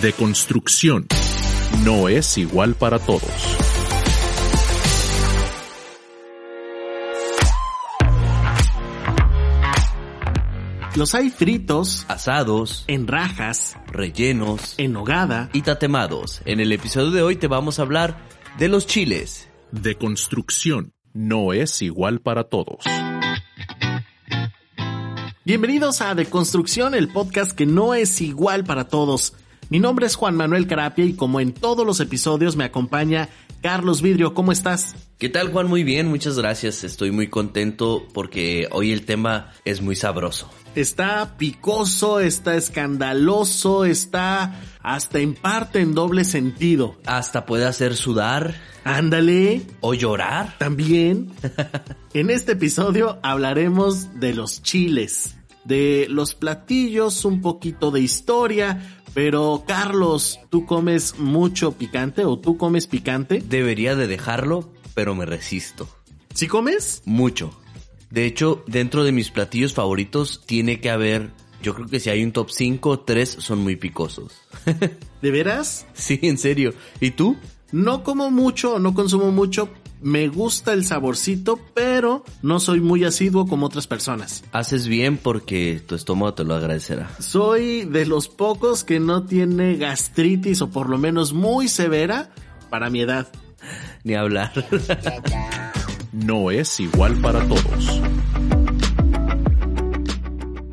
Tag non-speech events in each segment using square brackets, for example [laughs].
De construcción. No es igual para todos. Los hay fritos, asados, en rajas, rellenos en nogada. y tatemados. En el episodio de hoy te vamos a hablar de los chiles. De construcción. No es igual para todos. Bienvenidos a De Construcción, el podcast que no es igual para todos. Mi nombre es Juan Manuel Carapia y como en todos los episodios me acompaña Carlos Vidrio. ¿Cómo estás? ¿Qué tal Juan? Muy bien, muchas gracias. Estoy muy contento porque hoy el tema es muy sabroso. Está picoso, está escandaloso, está hasta en parte en doble sentido. Hasta puede hacer sudar Ándale, o llorar. también. [laughs] En este episodio hablaremos de los chiles, de los platillos, un poquito de historia. Pero Carlos, ¿tú comes mucho picante o tú comes picante? Debería de dejarlo, pero me resisto. ¿Sí comes? Mucho. De hecho, dentro de mis platillos favoritos tiene que haber, yo creo que si hay un top 5, 3 son muy picosos. [laughs] ¿De veras? sí, en serio. ¿Y tú? No como mucho, no consumo mucho. Me gusta el saborcito, pero no soy muy asiduo como otras personas. Haces bien porque tu estómago te lo agradecerá. Soy de los pocos que no tiene gastritis o por lo menos muy severa para mi edad. Ni hablar. [laughs] No es igual para todos.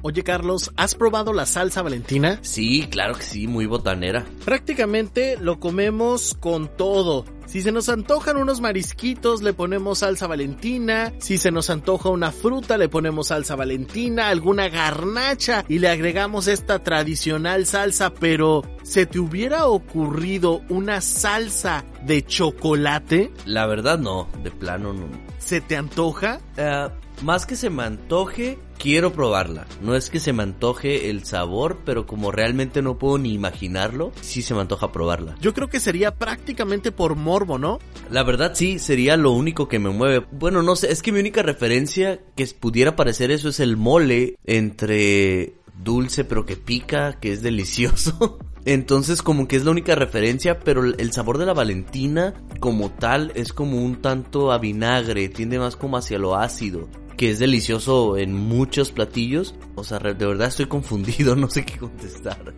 Oye Carlos, ¿has probado la salsa valentina? sí, claro que sí, muy botanera. Prácticamente lo comemos con todo. Si se nos antojan unos marisquitos, le ponemos salsa valentina. Si se nos antoja una fruta, le ponemos salsa valentina, alguna garnacha y le agregamos esta tradicional salsa. Pero, ¿se te hubiera ocurrido una salsa de chocolate? La verdad no, de plano no. ¿Se te antoja? Eh, más que se me antoje, quiero probarla. No es que se me antoje el sabor, pero como realmente no puedo ni imaginarlo, sí se me antoja probarla. Yo creo que sería prácticamente por morbo, ¿no? La verdad sí, sería lo único que me mueve. Bueno, no sé, es que mi única referencia que pudiera parecer eso es el mole entre dulce pero que pica, que es delicioso. [laughs] Entonces como que es la única referencia, pero el sabor de la Valentina como tal es como un tanto a vinagre, tiende más como hacia lo ácido, que es delicioso en muchos platillos. O sea, de verdad estoy [laughs] confundido, no sé qué contestar.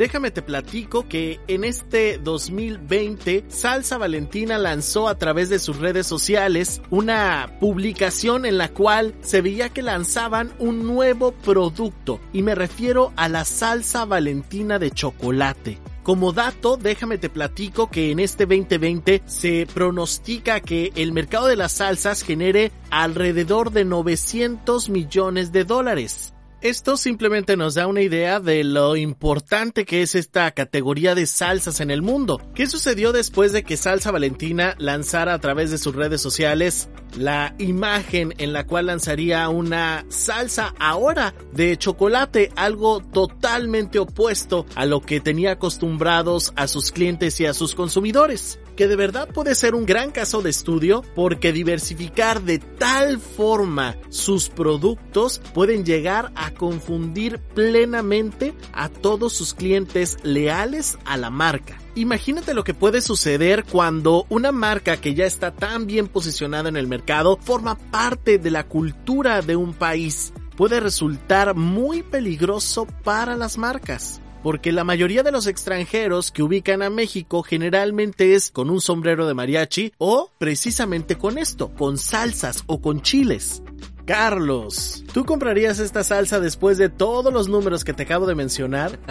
Déjame te platico que en este 2020 Salsa Valentina lanzó a través de sus redes sociales una publicación en la cual se veía que lanzaban un nuevo producto y me refiero a la salsa Valentina de chocolate. Como dato, déjame te platico que en este 2020 se pronostica que el mercado de las salsas genere alrededor de 900 millones de dólares. Esto simplemente nos da una idea de lo importante que es esta categoría de salsas en el mundo. ¿Qué sucedió después de que Salsa Valentina lanzara a través de sus redes sociales la imagen en la cual lanzaría una salsa ahora de chocolate, algo totalmente opuesto a lo que tenía acostumbrados a sus clientes y a sus consumidores? Que de verdad puede ser un gran caso de estudio porque diversificar de tal forma sus productos pueden llegar a confundir plenamente a todos sus clientes leales a la marca. Imagínate lo que puede suceder cuando una marca que ya está tan bien posicionada en el mercado forma parte de la cultura de un país. Puede resultar muy peligroso para las marcas porque la mayoría de los extranjeros que ubican a México generalmente es con un sombrero de mariachi o precisamente con esto, con salsas o con chiles. Carlos, ¿tú comprarías esta salsa después de todos los números que te acabo de mencionar? [laughs]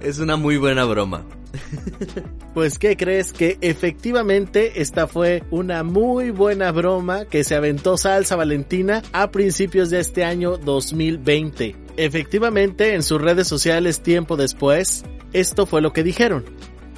Es una muy buena broma. [laughs] Pues ¿qué crees? Que efectivamente esta fue una muy buena broma que se aventó Salsa Valentina a principios de este año 2020. Efectivamente, en sus redes sociales tiempo después, esto fue lo que dijeron.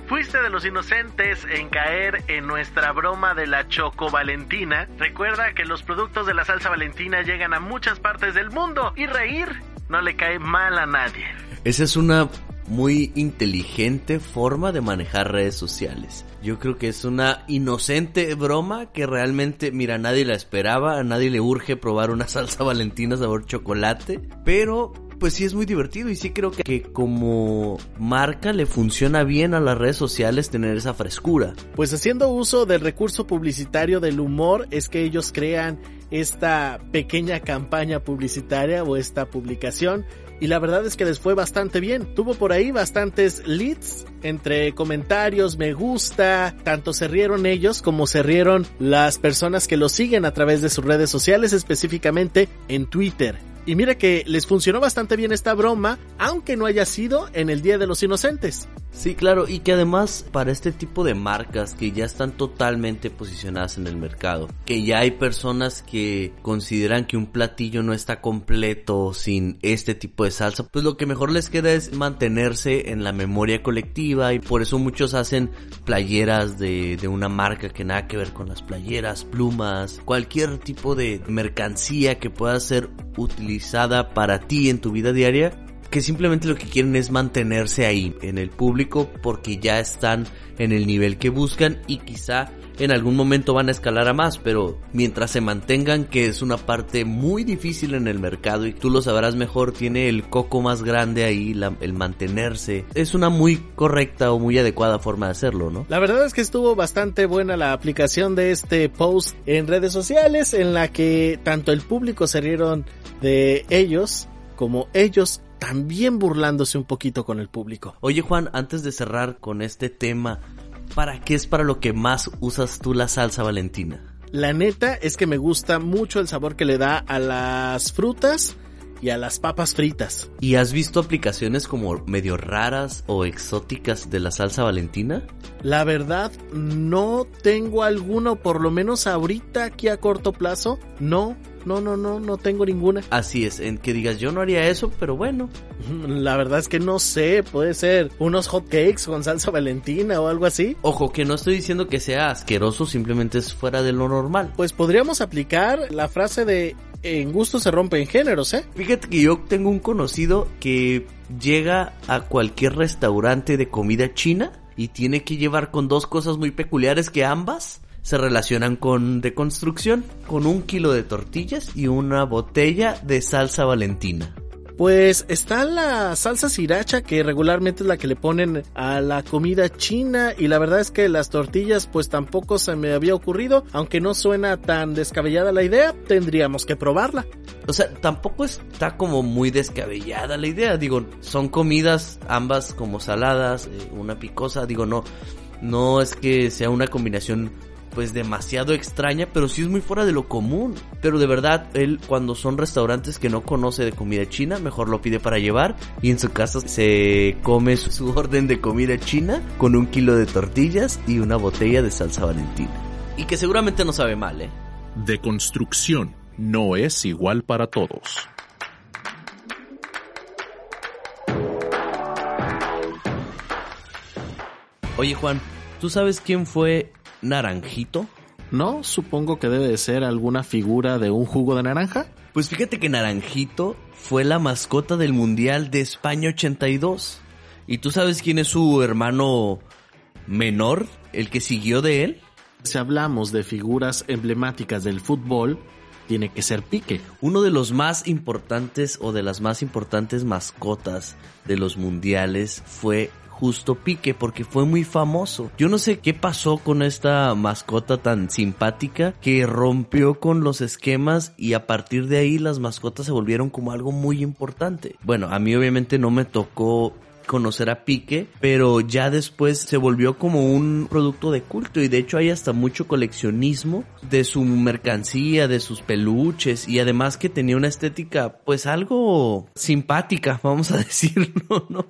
Fuiste de los inocentes en caer en nuestra broma de la Choco Valentina. Recuerda que los productos de la salsa Valentina llegan a muchas partes del mundo y reír no le cae mal a nadie. Esa es una muy inteligente forma de manejar redes sociales. Yo creo que es una inocente broma que realmente, mira, nadie la esperaba, a nadie le urge probar una [laughs] salsa valentina sabor chocolate, pero Pues sí es muy divertido y sí creo que, que como marca le funciona bien a las redes sociales tener esa frescura. Pues haciendo uso del recurso publicitario del humor es que ellos crean esta pequeña campaña publicitaria o esta publicación y la verdad es que les fue bastante bien. Tuvo por ahí bastantes leads entre comentarios, me gusta, tanto se rieron ellos como se rieron las personas que lo siguen a través de sus redes sociales, específicamente en Twitter. Y mira que les funcionó bastante bien esta broma, aunque no haya sido en el Día de los Inocentes. Sí, claro, y que además para este tipo de marcas que ya están totalmente posicionadas en el mercado, que ya hay personas que consideran que un platillo no está completo sin este tipo de salsa, pues lo que mejor les queda es mantenerse en la memoria colectiva y por eso muchos hacen playeras de, de una marca que nada que ver con las playeras, plumas, cualquier tipo de mercancía que pueda ser utilizada para ti en tu vida diaria que simplemente lo que quieren es mantenerse ahí en el público porque ya están en el nivel que buscan y quizá en algún momento van a escalar a más, pero mientras se mantengan, que es una parte muy difícil en el mercado y tú lo sabrás mejor, tiene el coco más grande ahí, el mantenerse. Es una muy correcta o muy adecuada forma de hacerlo, ¿no? La verdad es que estuvo bastante buena la aplicación de este post en redes sociales en la que tanto el público se rieron de ellos como ellos también burlándose un poquito con el público. Oye Juan, antes de cerrar con este tema, ¿para qué es para lo que más usas tú la salsa valentina? La neta es que me gusta mucho el sabor que le da a las frutas y a las papas fritas. ¿Y has visto aplicaciones como medio raras o exóticas de la salsa valentina? La verdad, no tengo alguno, por lo menos ahorita aquí a corto plazo, no. No, no, no, no tengo ninguna. Así es, en que digas yo no haría eso, pero bueno. La verdad es que no sé, puede ser unos hot cakes con salsa valentina o algo así. Ojo, que no estoy diciendo que sea asqueroso, simplemente es fuera de lo normal. Pues podríamos aplicar la frase de en gusto se rompen géneros, ¿eh? Fíjate que yo tengo un conocido que llega a cualquier restaurante de comida china y tiene que llevar con dos cosas muy peculiares que ambas se relacionan con deconstrucción, con un kilo de tortillas y una botella de salsa valentina. Pues está la salsa sriracha que regularmente es la que le ponen a la comida china y la verdad es que las tortillas pues tampoco se me había ocurrido, aunque no suena tan descabellada la idea, tendríamos que probarla. O sea, tampoco está como muy descabellada la idea, digo, son comidas ambas como saladas, eh, una picosa, digo, no, no es que sea una combinación pues demasiado extraña, pero sí es muy fuera de lo común. Pero de verdad, él cuando son restaurantes que no conoce de comida china, mejor lo pide para llevar y en su casa se come su orden de comida china con un kilo de tortillas y una botella de salsa valentina. Y que seguramente no sabe mal, ¿eh? De construcción no es igual para todos. Oye Juan, ¿tú sabes quién fue Naranjito? No, supongo que debe de ser alguna figura de un jugo de naranja. Pues fíjate que Naranjito fue la mascota del Mundial de España 82. ¿Y tú sabes quién es su hermano menor, el que siguió de él? Si hablamos de figuras emblemáticas del fútbol, tiene que ser Pique. Uno de los más importantes o de las más importantes mascotas de los mundiales fue justo Pique porque fue muy famoso. Yo no sé qué pasó con esta mascota tan simpática que rompió con los esquemas y a partir de ahí las mascotas se volvieron como algo muy importante. Bueno, a mí obviamente no me tocó conocer a Pique, pero ya después se volvió como un producto de culto y de hecho hay hasta mucho coleccionismo de su mercancía, de sus peluches y además que tenía una estética pues algo simpática, [laughs] vamos a decirlo, ¿no?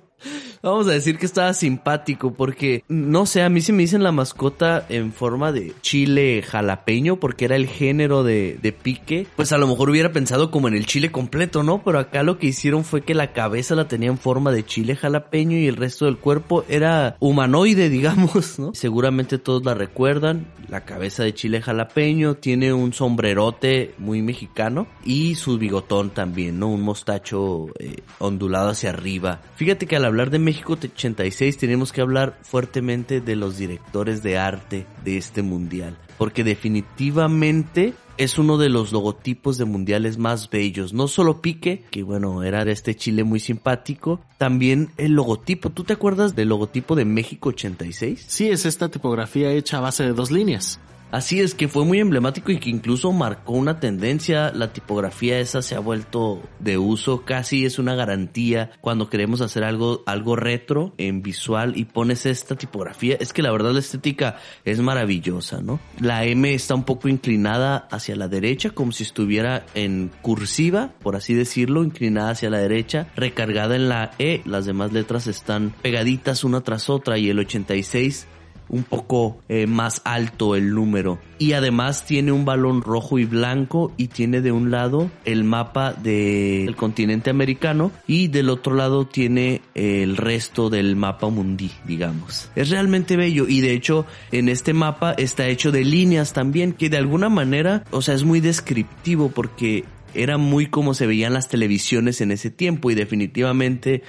Vamos a decir que estaba simpático porque, no sé, a mí se me dicen la mascota en forma de chile jalapeño porque era el género de, pique. Pues a lo mejor hubiera pensado como en el chile completo, ¿no? Pero acá lo que hicieron fue que la cabeza la tenía en forma de chile jalapeño y el resto del cuerpo era humanoide, [laughs] digamos, ¿no? Seguramente todos la recuerdan. La cabeza de chile jalapeño tiene un sombrerote muy mexicano y su bigotón también, ¿no? Un mostacho eh, ondulado hacia arriba. Fíjate que al hablar de México 86 tenemos que hablar fuertemente de los directores de arte de este mundial. Porque definitivamente es uno de los logotipos de mundiales más bellos. No solo Pique, que bueno, era de este Chile muy simpático, también el logotipo. ¿Tú te acuerdas del logotipo de México 86? Sí, es esta tipografía hecha a base de dos líneas. Así es que fue muy emblemático y que incluso marcó una tendencia. La tipografía esa se ha vuelto de uso, casi es una garantía cuando queremos hacer algo, algo retro en visual y pones esta tipografía. Es que la verdad la estética es maravillosa, ¿no? La M está un poco inclinada hacia la derecha, como si estuviera en cursiva, por así decirlo, inclinada hacia la derecha, recargada en la E. Las demás letras están pegaditas una tras otra y el 86 un poco eh, más alto el número. Y además tiene un balón rojo y blanco y tiene de un lado el mapa del continente americano y del otro lado tiene el resto del mapa mundi, digamos. Es realmente bello y de hecho en este mapa está hecho de líneas también que de alguna manera, o sea, es muy descriptivo porque era muy como se veían las televisiones en ese tiempo y definitivamente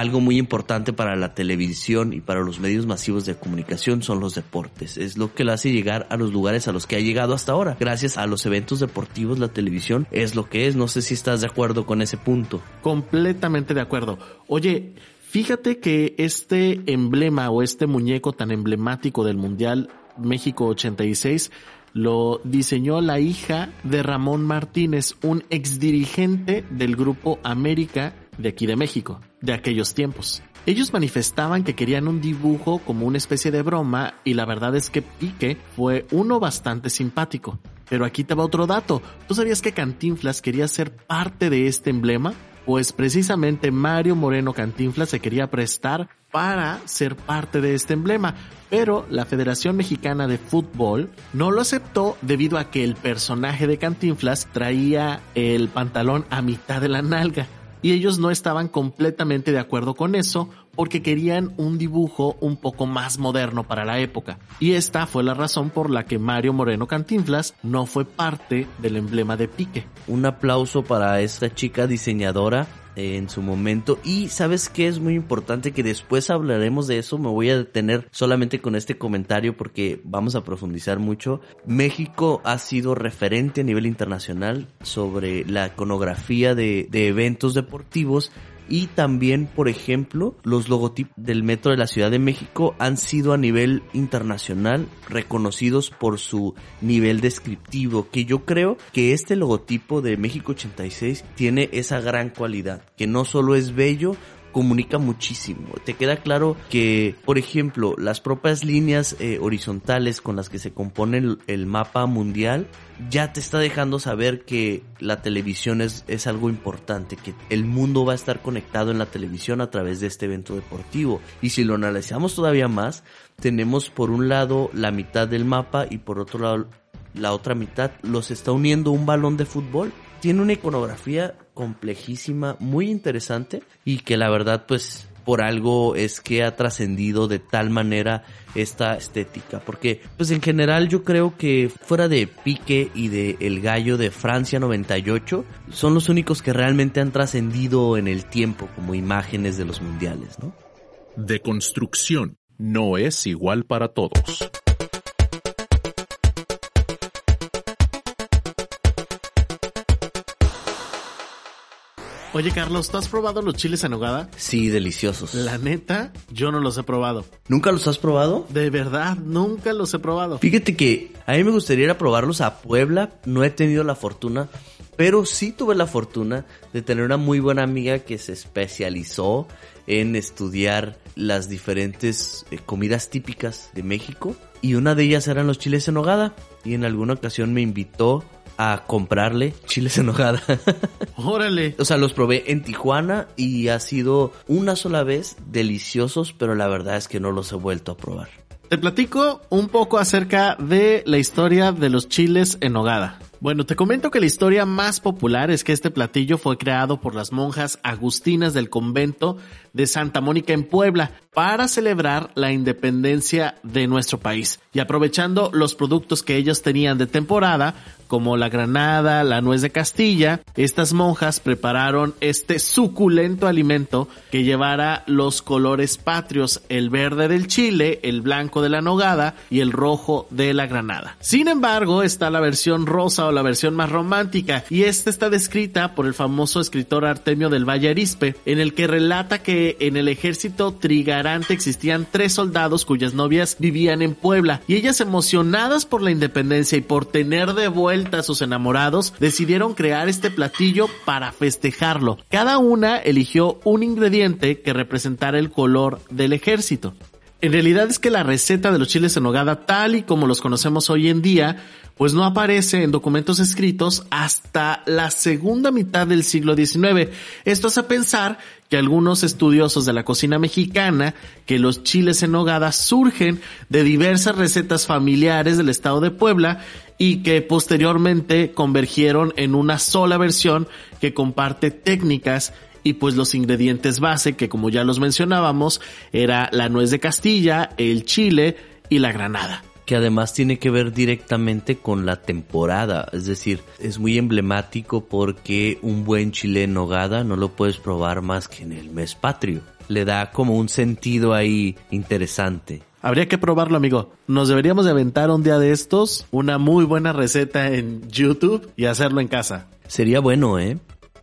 algo muy importante para la televisión y para los medios masivos de comunicación son los deportes. Es lo que lo hace llegar a los lugares a los que ha llegado hasta ahora. Gracias a los eventos deportivos, la televisión es lo que es. No sé si estás de acuerdo con ese punto. Completamente de acuerdo. Oye, fíjate que este emblema o este muñeco tan emblemático del Mundial México 86 lo diseñó la hija de Ramón Martínez, un exdirigente del grupo América de aquí de México, de aquellos tiempos. Ellos manifestaban que querían un dibujo como una especie de broma y la verdad es que Pique fue uno bastante simpático. Pero aquí te va otro dato. ¿Tú sabías que Cantinflas quería ser parte de este emblema? Pues precisamente Mario Moreno Cantinflas se quería prestar para ser parte de este emblema, pero la Federación Mexicana de Fútbol no lo aceptó debido a que el personaje de Cantinflas traía el pantalón a mitad de la nalga y ellos no estaban completamente de acuerdo con eso porque querían un dibujo un poco más moderno para la época. Y esta fue la razón por la que Mario Moreno Cantinflas no fue parte del emblema de Pique. Un aplauso para esta chica diseñadora en su momento. Y sabes que es muy importante que después hablaremos de eso. Me voy a detener solamente con este comentario porque vamos a profundizar mucho. México ha sido referente a nivel internacional sobre la iconografía de, de eventos deportivos y también, por ejemplo, los logotipos del metro de la Ciudad de México han sido a nivel internacional reconocidos por su nivel descriptivo, que yo creo que este logotipo de México 86 tiene esa gran cualidad, que no solo es bello, comunica muchísimo. Te queda claro que, por ejemplo, las propias líneas eh, horizontales con las que se compone el, el, mapa mundial ya te está dejando saber que la televisión es, es algo importante, que el mundo va a estar conectado en la televisión a través de este evento deportivo. Y si lo analizamos todavía más, tenemos por un lado la mitad del mapa y por otro lado la otra mitad los está uniendo un balón de fútbol. Tiene una iconografía complejísima, muy interesante y que la verdad pues por algo es que ha trascendido de tal manera esta estética. Porque, pues en general yo creo que fuera de Pique y de El Gallo de Francia 98, son los únicos que realmente han trascendido en el tiempo como imágenes de los mundiales, ¿no? De construcción no es igual para todos. Oye, Carlos, ¿tú has probado los chiles en nogada? Sí, deliciosos. La neta, yo no los he probado. ¿Nunca los has probado? De verdad, nunca los he probado. Fíjate que a mí me gustaría ir a probarlos a Puebla. No he tenido la fortuna, pero sí tuve la fortuna de tener una muy buena amiga que se especializó en estudiar las diferentes eh, comidas típicas de México. Y una de ellas eran los chiles en nogada. Y en alguna ocasión me invitó a comprarle chiles en nogada. [laughs] Órale. O sea, los probé en Tijuana y ha sido una sola vez deliciosos, pero la verdad es que no los he vuelto a probar. Te platico un poco acerca de la historia de los chiles en nogada. Bueno, te comento que la historia más popular es que este platillo fue creado por las monjas agustinas del convento de Santa Mónica en Puebla para celebrar la independencia de nuestro país. Y aprovechando los productos que ellos tenían de temporada, como la granada, la nuez de Castilla, estas monjas prepararon este suculento alimento que llevara los colores patrios, el verde del chile, el blanco de la nogada y el rojo de la granada. Sin embargo, está la versión rosa o la versión más romántica y esta está descrita por el famoso escritor Artemio del Valle Arispe, en el que relata que en el ejército trigarante existían tres soldados cuyas novias vivían en Puebla y ellas emocionadas por la independencia y por tener de vuelta sus enamorados decidieron crear este platillo para festejarlo. Cada una eligió un ingrediente que representara el color del ejército. En realidad es que la receta de los chiles en nogada tal y como los conocemos hoy en día pues no aparece en documentos escritos hasta la segunda mitad del siglo XIX. Esto hace pensar que algunos estudiosos de la cocina mexicana que los chiles en nogada surgen de diversas recetas familiares del estado de Puebla y que posteriormente convergieron en una sola versión que comparte técnicas y pues los ingredientes base que como ya los mencionábamos era la nuez de Castilla, el chile y la granada que además tiene que ver directamente con la temporada, es decir, es muy emblemático porque un buen chile en nogada no lo puedes probar más que en el mes patrio. Le da como un sentido ahí interesante. Habría que probarlo, amigo. Nos deberíamos de aventar un día de estos una muy buena receta en YouTube y hacerlo en casa. Sería bueno, ¿eh?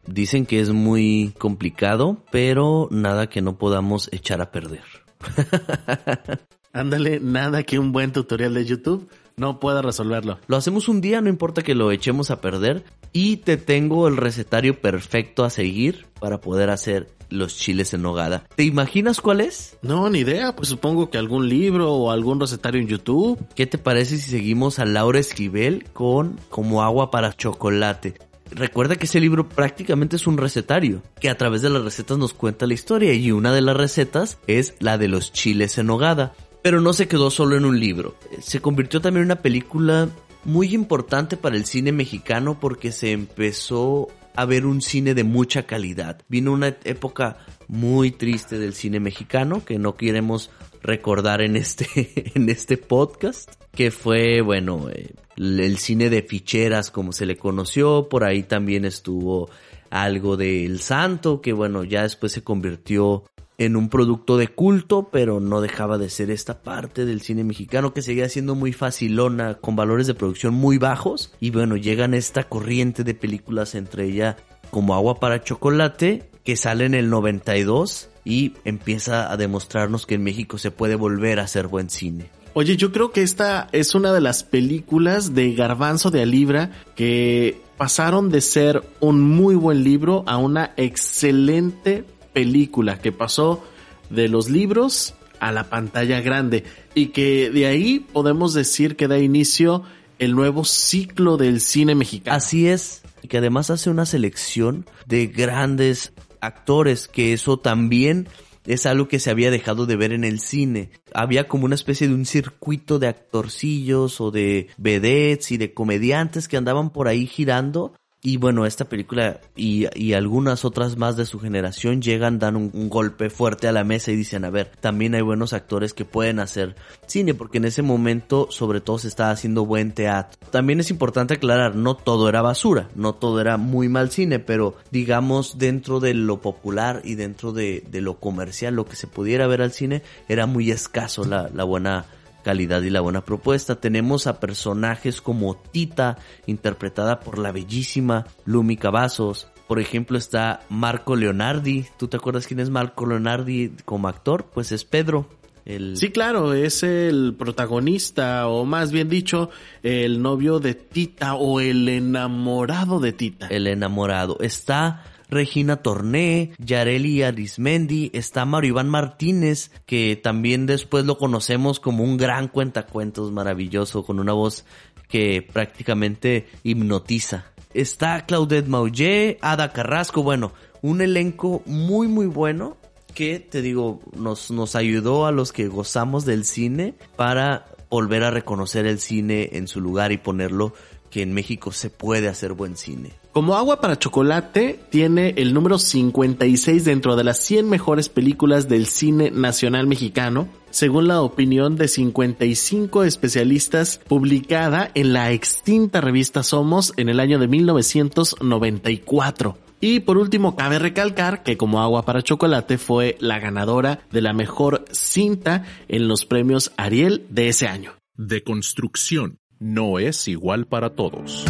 Dicen que es muy complicado, pero nada que no podamos echar a perder. [laughs] Ándale, nada que un buen tutorial de YouTube no pueda resolverlo. Lo hacemos un día, no importa que lo echemos a perder. Y te tengo el recetario perfecto a seguir para poder hacer los chiles en nogada. ¿Te imaginas cuál es? No, ni idea. Pues supongo que algún libro o algún recetario en YouTube. ¿Qué te parece si seguimos a Laura Esquivel con Como agua para chocolate? Recuerda que ese libro prácticamente es un recetario, que a través de las recetas nos cuenta la historia y una de las recetas es la de los chiles en nogada. Pero no se quedó solo en un libro. Se convirtió también en una película muy importante para el cine mexicano porque se empezó a ver un cine de mucha calidad. Vino una época muy triste del cine mexicano que no queremos recordar en este, [laughs] en este podcast, que fue, bueno, eh, el cine de ficheras como se le conoció, por ahí también estuvo algo de El Santo, que bueno, ya después se convirtió en un producto de culto, pero no dejaba de ser esta parte del cine mexicano que seguía siendo muy facilona, con valores de producción muy bajos. Y bueno, llegan esta corriente de películas, entre ella como Agua para Chocolate, que sale en el 92 y empieza a demostrarnos que en México se puede volver a hacer buen cine. Oye, yo creo que esta es una de las películas de Garbanzo de Alibra que pasaron de ser un muy buen libro a una excelente película que pasó de los libros a la pantalla grande y que de ahí podemos decir que da inicio el nuevo ciclo del cine mexicano. Así es, y que además hace una selección de grandes actores, que eso también es algo que se había dejado de ver en el cine. Había como una especie de un circuito de actorcillos o de vedettes y de comediantes que andaban por ahí girando y bueno, esta película y, y, algunas otras más de su generación llegan, dan un, golpe fuerte a la mesa y dicen, a ver, también hay buenos actores que pueden hacer cine, porque en ese momento sobre todo se estaba haciendo buen teatro. También es importante aclarar, no todo era basura, no todo era muy mal cine, pero digamos dentro de lo popular y dentro de, de lo comercial, lo que se pudiera ver al cine, era muy escaso la, la buena calidad y la buena propuesta. Tenemos a personajes como Tita, interpretada por la bellísima Lumi Cavazos. Por ejemplo, está Marco Leonardi. ¿Tú te acuerdas quién es Marco Leonardi como actor? Pues es Pedro. El... Sí, claro, es el protagonista, o más bien dicho, el novio de Tita o el enamorado de Tita. El enamorado. Está Regina Torné, Yareli Arismendi, está Mario Iván Martínez, que también después lo conocemos como un gran cuentacuentos maravilloso, con una voz que prácticamente hipnotiza. Está Claudette Mauget, Ada Carrasco, bueno, un elenco muy muy bueno que te digo, nos, nos ayudó a los que gozamos del cine para volver a reconocer el cine en su lugar y ponerlo que en México se puede hacer buen cine. Como agua para chocolate, tiene el número 56 dentro de las 100 mejores películas del cine nacional mexicano, según la opinión de 55 especialistas publicada en la extinta revista Somos en el año de 1994. Y por último, cabe recalcar que como agua para chocolate fue la ganadora de la mejor cinta en los premios Ariel de ese año. De construcción no es igual para todos.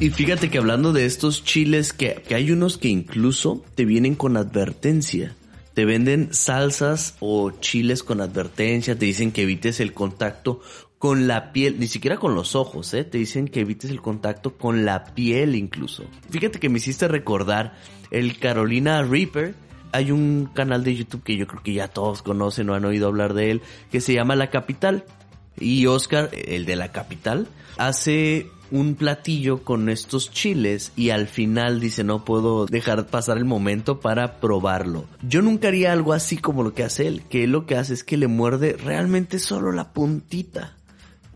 Y fíjate que hablando de estos chiles, que, que, hay unos que incluso te vienen con advertencia. Te venden salsas o chiles con advertencia, te dicen que evites el contacto con la piel, ni siquiera con los ojos, ¿eh? Te dicen que evites el contacto con la piel incluso. Fíjate que me hiciste recordar el Carolina Reaper. Hay un canal de YouTube que yo creo que ya todos conocen o han oído hablar de él, que se llama La Capital. Y Oscar, el de La Capital, hace un platillo con estos chiles y al final dice no puedo dejar pasar el momento para probarlo. Yo nunca haría algo así como lo que hace él, que él lo que hace es que le muerde realmente solo la puntita.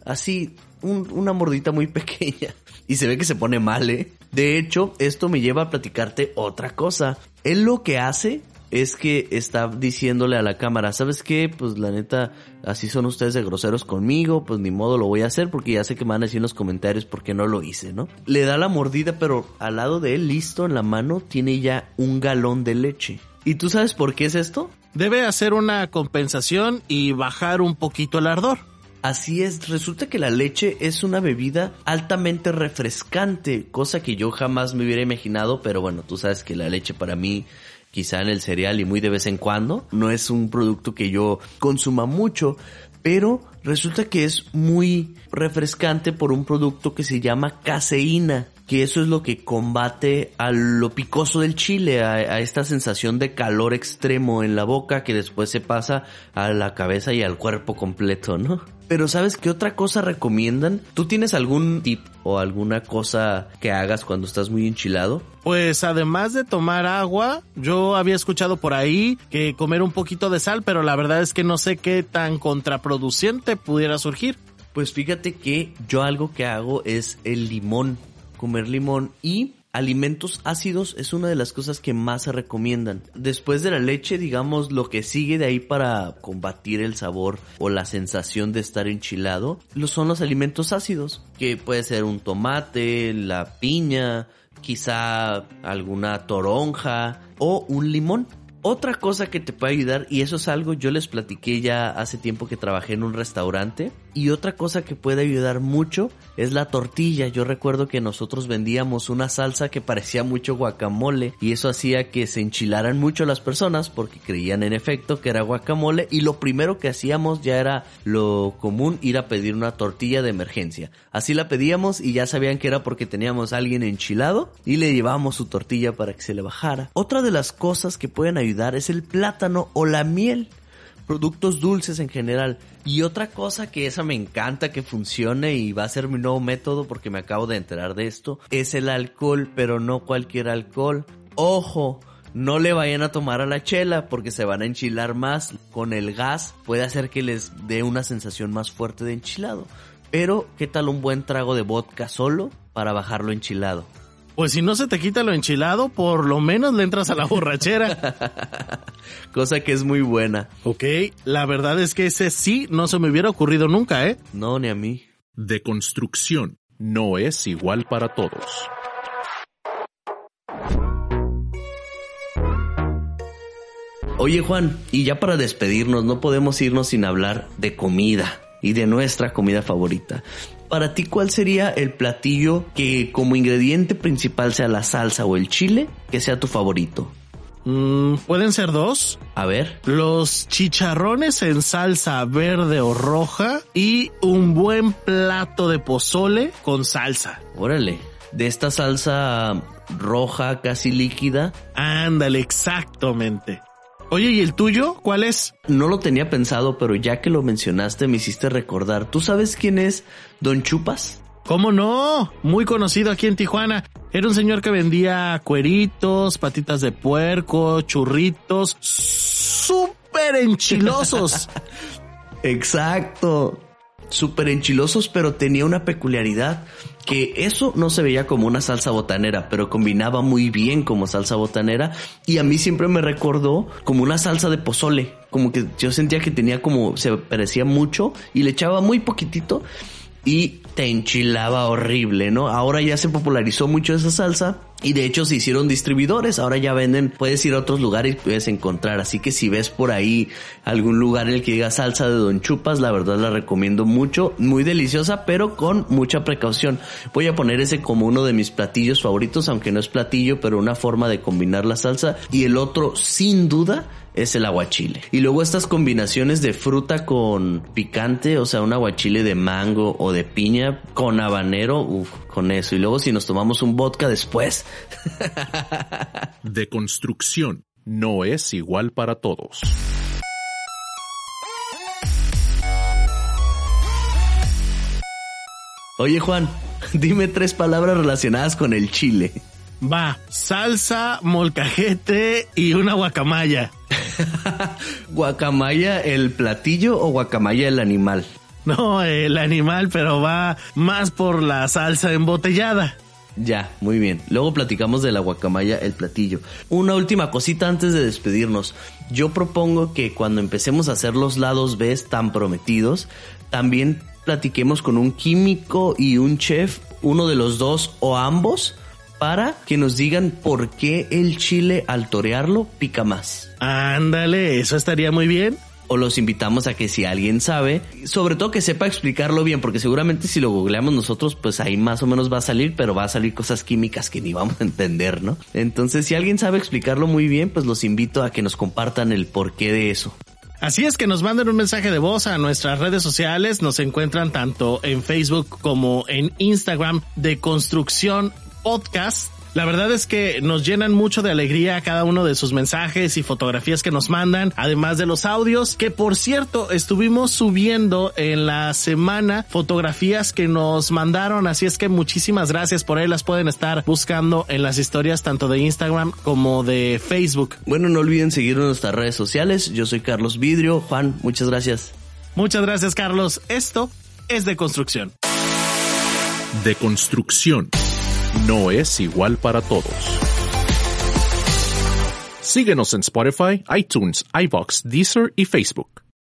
Así, una mordita muy [laughs] pequeña. Y se ve que se pone mal, ¿eh? De hecho, esto me lleva a platicarte otra cosa. Él lo que hace es que está diciéndole a la cámara, ¿sabes qué? Pues la neta, así son ustedes de groseros conmigo, pues ni modo lo voy a hacer porque ya sé que me van a decir en los comentarios porque no lo hice, ¿no? Le da la mordida, pero al lado de él, listo en la mano, tiene ya un galón de leche. ¿Y tú sabes por qué es esto? Debe hacer una compensación y bajar un poquito el ardor. Así es, resulta que la leche es una bebida altamente refrescante, cosa que yo jamás me hubiera imaginado, pero bueno, tú sabes que la leche para mí quizá en el cereal y muy de vez en cuando. No es un producto que yo consuma mucho, pero resulta que es muy refrescante por un producto que se llama caseína que eso es lo que combate a lo picoso del chile, a, esta sensación de calor extremo en la boca que después se pasa a la cabeza y al cuerpo completo, ¿no? Pero ¿sabes qué otra cosa recomiendan? ¿Tú tienes algún tip o alguna cosa que hagas cuando estás muy enchilado? Pues además de tomar agua, yo había escuchado por ahí que comer un poquito de sal, pero la verdad es que no sé qué tan contraproducente pudiera surgir. Pues fíjate que yo algo que hago es el limón comer limón y alimentos ácidos es una de las cosas que más se recomiendan. Después de la leche, digamos, lo que sigue de ahí para combatir el sabor o la sensación de estar enchilado, son los alimentos ácidos, que puede ser un tomate, la piña, quizá alguna toronja o un limón. Otra cosa que te puede ayudar, y eso es algo, yo les platiqué ya hace tiempo que trabajé en un restaurante, y otra cosa que puede ayudar mucho es la tortilla. Yo recuerdo que nosotros vendíamos una salsa que parecía mucho guacamole, y eso hacía que se enchilaran mucho las personas porque creían en efecto que era guacamole, y lo primero que hacíamos ya era lo común ir a pedir una tortilla de emergencia. Así la pedíamos y ya sabían que era porque teníamos a alguien enchilado y le llevábamos su tortilla para que se le bajara. Otra de las cosas que pueden ayudar es el plátano o la miel. Productos dulces en general. Y otra cosa que esa me encanta que funcione y va a ser mi nuevo método porque me acabo de enterar de esto, es el alcohol, pero no cualquier alcohol. Ojo, no le vayan a tomar a la chela porque se van a enchilar más. Con el gas puede hacer que les dé una sensación más fuerte de enchilado. Pero, ¿qué tal un buen trago de vodka solo para bajarlo enchilado? Pues si no se te quita lo enchilado, por lo menos le entras a la borrachera. [laughs] Cosa que es muy buena. Ok, la verdad es que ese sí no se me hubiera ocurrido nunca, ¿eh? No, ni a mí. De construcción no es igual para todos. Oye Juan, y ya para despedirnos, no podemos irnos sin hablar de comida y de nuestra comida favorita para ti, ¿cuál sería el platillo que como ingrediente principal sea la salsa o el chile que sea tu favorito? Mm, Pueden ser dos. A ver. Los chicharrones en salsa verde o roja y un buen plato de pozole con salsa. Órale. De esta salsa roja casi líquida. Ándale, exactamente. Oye, ¿y el tuyo? ¿Cuál es? No lo tenía pensado, pero ya que lo mencionaste me hiciste recordar. ¿Tú sabes quién es Don Chupas? ¿Cómo no? Muy conocido aquí en Tijuana. Era un señor que vendía cueritos, patitas de puerco, churritos, súper enchilosos. [laughs] Exacto. Súper enchilosos, pero tenía una peculiaridad que eso no se veía como una salsa botanera, pero combinaba muy bien como salsa botanera y a mí siempre me recordó como una salsa de pozole, como que yo sentía que tenía como, se parecía mucho y le echaba muy poquitito y te enchilaba horrible, ¿no? Ahora ya se popularizó mucho esa salsa y de hecho se hicieron distribuidores, ahora ya venden, puedes ir a otros lugares y puedes encontrar, así que si ves por ahí algún lugar en el que diga salsa de Don Chupas, la verdad la recomiendo mucho, muy deliciosa, pero con mucha precaución. Voy a poner ese como uno de mis platillos favoritos, aunque no es platillo, pero una forma de combinar la salsa. Y el otro sin duda es el aguachile. Y luego estas combinaciones de fruta con picante, o sea, un aguachile de mango o de piña con habanero, uff, con eso. Y luego si nos tomamos un vodka después. [laughs] De construcción no es igual para todos. Oye Juan, [laughs] dime tres palabras relacionadas con el chile. Va, salsa, molcajete y una guacamaya. [laughs] ¿Guacamaya el platillo o guacamaya el animal? No, el animal, pero va más por la salsa embotellada. Ya, muy bien. Luego platicamos de la guacamaya, el platillo. Una última cosita antes de despedirnos. Yo propongo que cuando empecemos a hacer los lados B tan prometidos, también platiquemos con un químico y un chef, uno de los dos o ambos, para que nos digan por qué el chile al torearlo pica más. Ándale, eso estaría muy bien. O los invitamos a que si alguien sabe, sobre todo que sepa explicarlo bien, porque seguramente si lo googleamos nosotros, pues ahí más o menos va a salir, pero va a salir cosas químicas que ni vamos a entender, ¿no? Entonces, si alguien sabe explicarlo muy bien, pues los invito a que nos compartan el porqué de eso. Así es que nos manden un mensaje de voz a nuestras redes sociales. Nos encuentran tanto en Facebook como en Instagram de Construcción Podcast. La verdad es que nos llenan mucho de alegría cada uno de sus mensajes y fotografías que nos mandan, además de los audios, que por cierto estuvimos subiendo en la semana fotografías que nos mandaron, así es que muchísimas gracias por ahí, las pueden estar buscando en las historias tanto de Instagram como de Facebook. Bueno, no olviden seguirnos en nuestras redes sociales, yo soy Carlos Vidrio, Juan, muchas gracias. Muchas gracias Carlos, esto es de construcción. De construcción no es igual para todos. Síguenos en Spotify, iTunes, iBox, Deezer y Facebook.